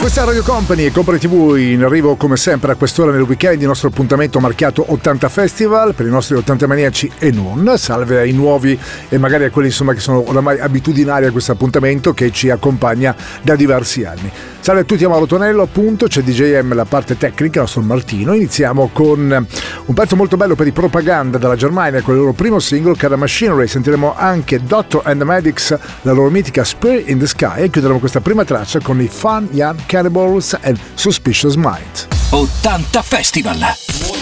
Questa è Radio Company e Company TV in arrivo come sempre a quest'ora nel weekend il nostro appuntamento marchiato 80 Festival per i nostri 80 maniaci e non, salve ai nuovi e magari a quelli insomma che sono oramai abitudinari a questo appuntamento che ci accompagna da diversi anni. Salve a tutti a Mauro Tonello, appunto, c'è DJM la parte tecnica, il nostro Martino. Iniziamo con un pezzo molto bello per i propaganda dalla Germania, con il loro primo singolo che era Machinery. Sentiremo anche Doctor and the Medics, la loro mitica Spirit in the Sky e chiuderemo questa prima traccia con i Fun Young Cannibals and Suspicious Mind. 80 Festival!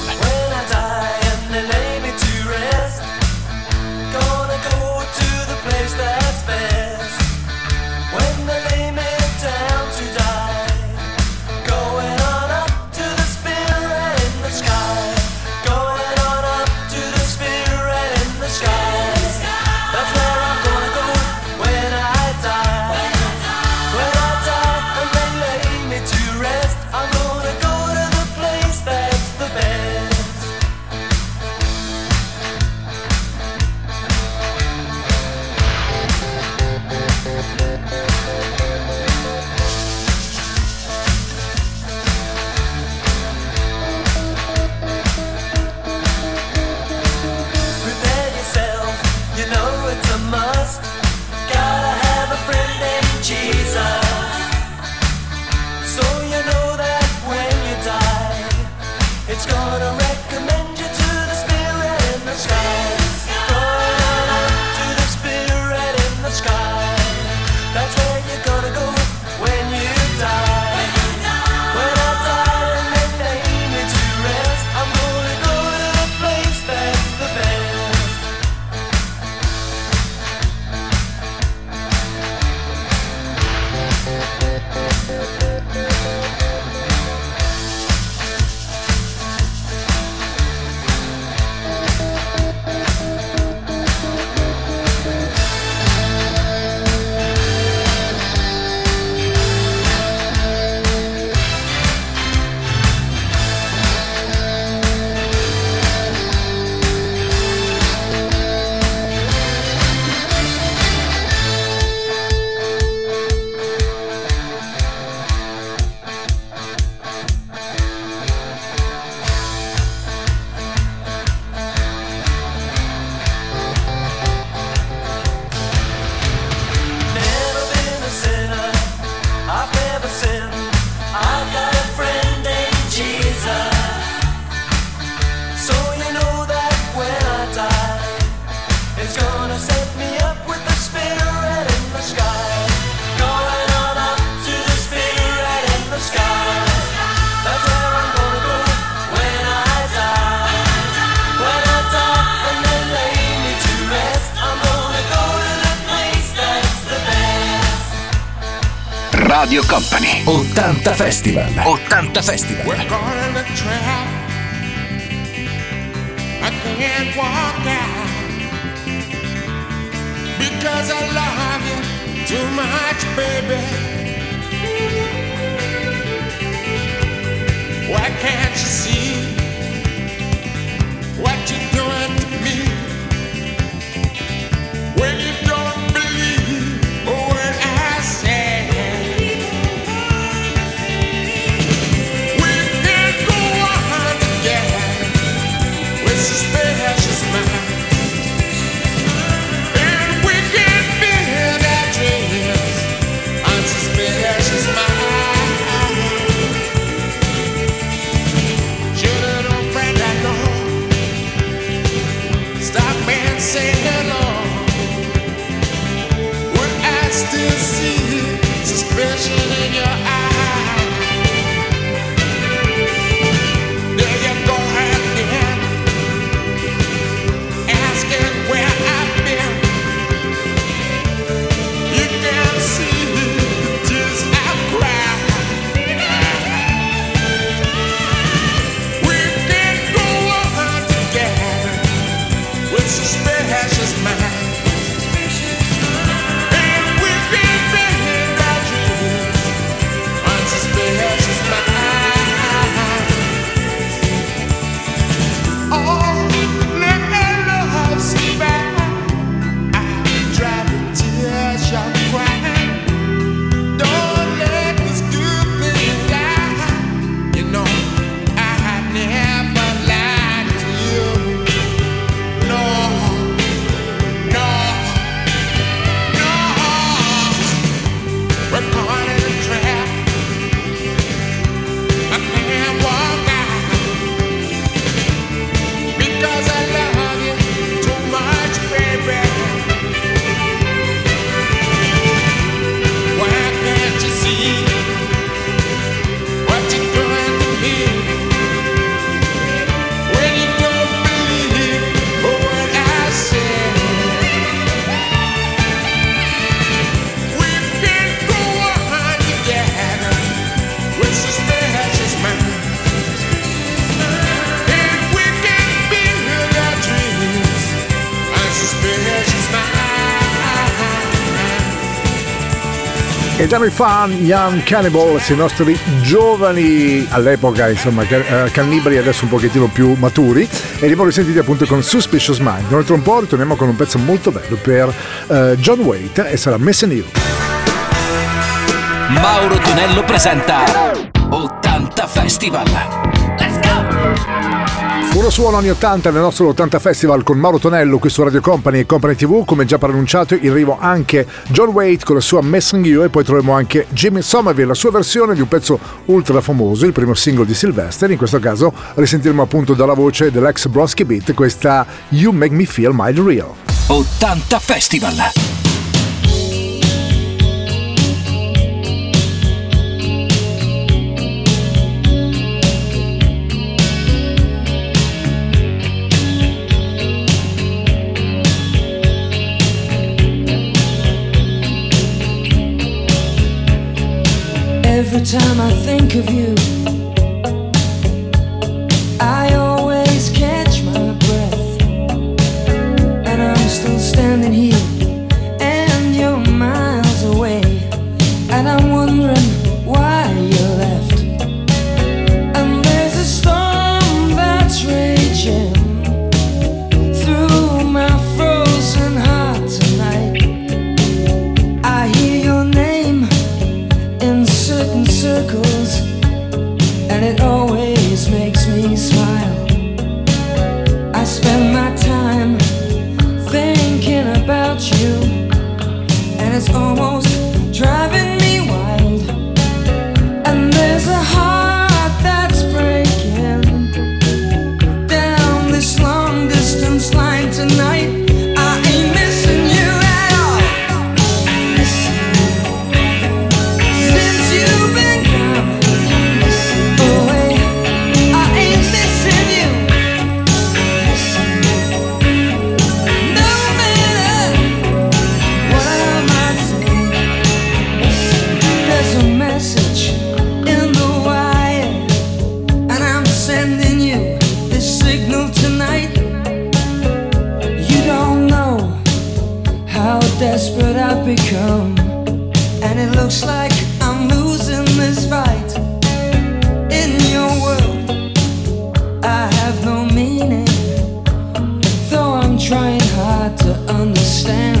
80 Festival. 80 Festival. We're calling a trap. I can't walk out. Because I love you too much, baby. Why can't you see what you're doing to me? When you Ed i fan Young Cannibals, i nostri giovani all'epoca, insomma, eh, cannibali adesso un pochettino più maturi e li abbiamo risentiti appunto con Suspicious Mind. Noi tra un po' ritorniamo con un pezzo molto bello per eh, John Waite e sarà Missing You. Mauro Tonello presenta 80 Festival. Puro suono anni 80 nel nostro 80 Festival con Mauro Tonello qui su Radio Company e Company TV, come già preannunciato in arrivo anche John Waite con la sua Messing You e poi troviamo anche Jimmy Somerville, la sua versione di un pezzo ultra famoso, il primo singolo di Sylvester, in questo caso risentiremo appunto dalla voce dell'ex Brosky Beat questa You Make Me Feel Mild Real. 80 Festival. Every time I think of you, I always catch my breath. And I'm still standing here, desperate I've become, and it looks like I'm losing this fight. In your world, I have no meaning, though I'm trying hard to understand.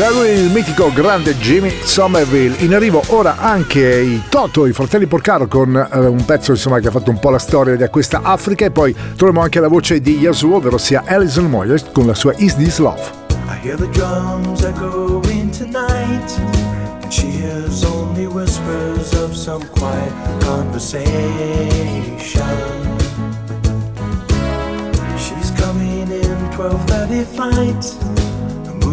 Da lui il mitico grande Jimmy Somerville. In arrivo ora anche i Toto, i fratelli Porcaro, con eh, un pezzo insomma, che ha fatto un po' la storia di questa Africa. E poi troviamo anche la voce di Yasuo, ovvero sia Alison Moyers, con la sua Is This Love? I hear the drums echoing tonight And she hears only whispers of some quiet conversation She's coming in 12.30 flight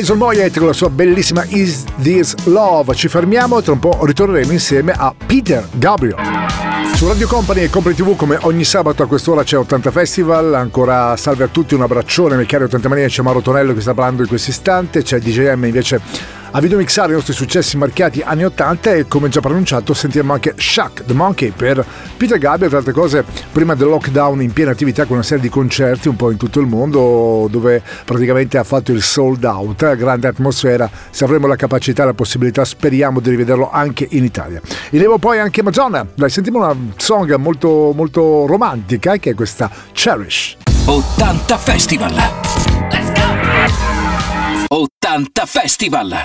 Alison Moyet con la sua bellissima Is This Love. Ci fermiamo e tra un po' ritorneremo insieme a Peter Gabriel. Su Radio Company e Company TV come ogni sabato a quest'ora c'è 80 Festival, ancora salve a tutti, un abbraccione, miei cari 80 mania, c'è Mauro Tonello che sta parlando in questo istante, c'è DJM invece a videomixare i nostri successi marchiati anni 80 e come già pronunciato sentiremo anche Shaq the Monkey per Peter Gabriel, tra altre cose prima del lockdown in piena attività con una serie di concerti un po' in tutto il mondo dove praticamente ha fatto il sold out, grande atmosfera, se avremo la capacità e la possibilità speriamo di rivederlo anche in Italia. Inevo poi anche Madonna, dai sentiamo una song molto, molto romantica che è questa Cherish. 80 Festival. Let's go! 80 Festival.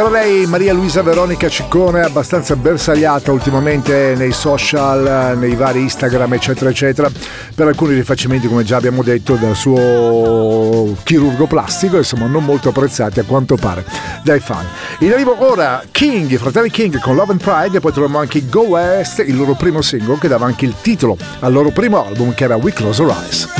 Però lei, Maria Luisa Veronica Ciccone, è abbastanza bersagliata ultimamente nei social, nei vari Instagram, eccetera, eccetera, per alcuni rifacimenti, come già abbiamo detto, dal suo chirurgo plastico, insomma, non molto apprezzati a quanto pare dai fan. In arrivo ora King, fratelli King con Love and Pride, e poi troviamo anche Go West, il loro primo singolo che dava anche il titolo al loro primo album, che era We Close Our Eyes.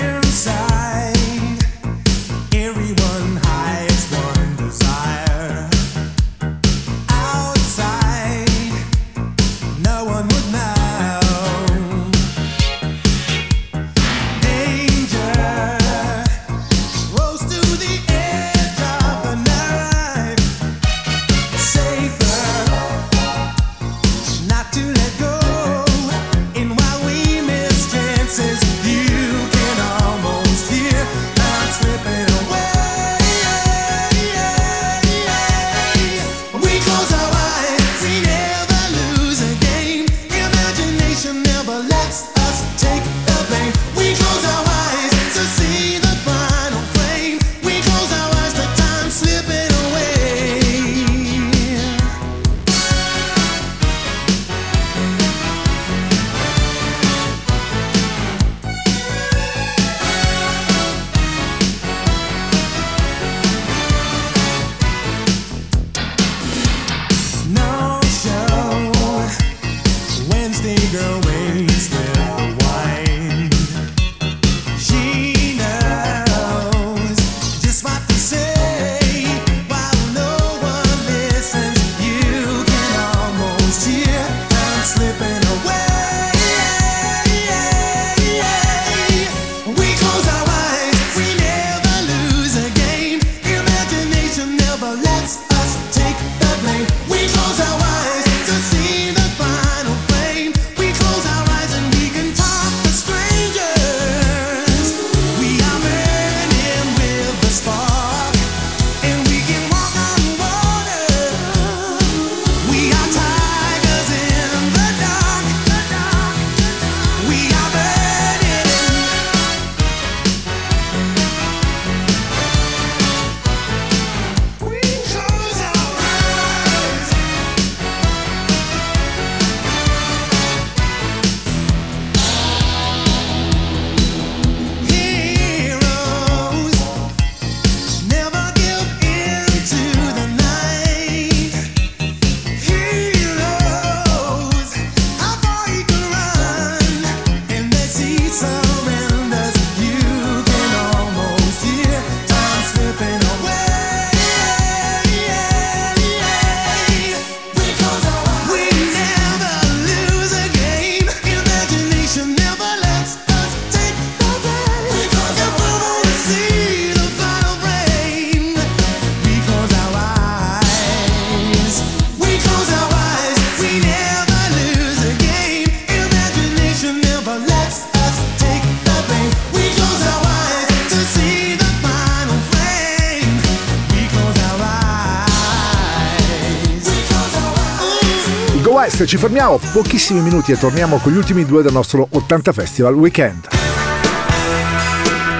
West, ci fermiamo pochissimi minuti e torniamo con gli ultimi due del nostro 80 Festival Weekend.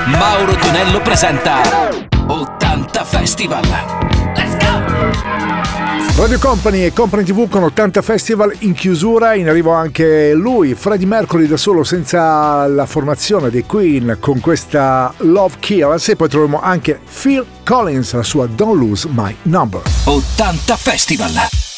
Mauro Tonello presenta 80 Festival. Let's go! Radio Company e Company TV con 80 Festival in chiusura, in arrivo anche lui, Freddie Mercury da solo senza la formazione dei Queen con questa Love Kills e poi troviamo anche Phil Collins, la sua Don't Lose My Number. 80 Festival.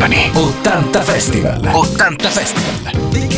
Company. 80 Festival. 80 Festival.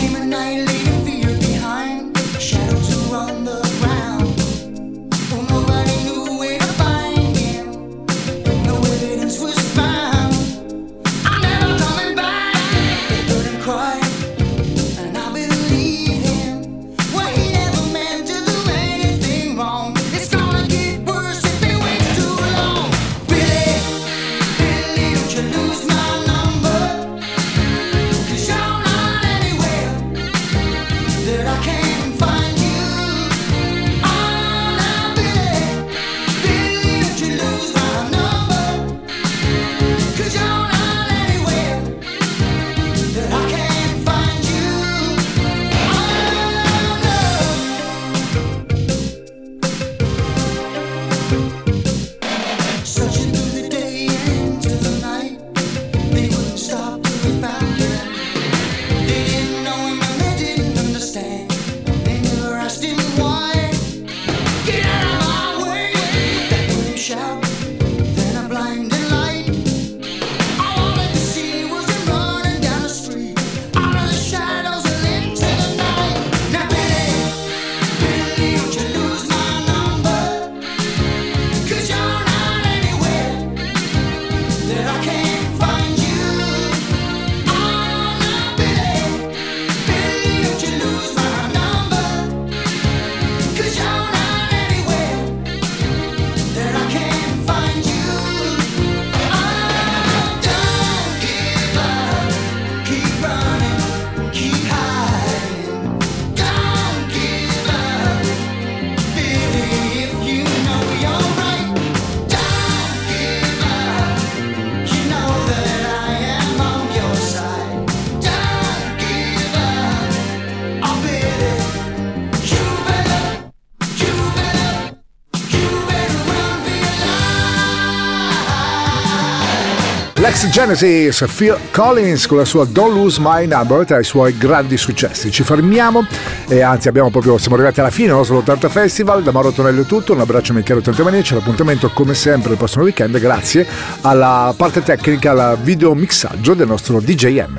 Genesis Phil Collins con la sua Don't Lose My Number tra i suoi grandi successi. Ci fermiamo e anzi proprio, siamo arrivati alla fine del nostro 80 Festival. Da Mauro Tonello è tutto, un abbraccio amici cari 80 maniaci, l'appuntamento come sempre il prossimo weekend grazie alla parte tecnica, al video mixaggio del nostro DJM.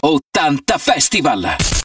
80 Festival!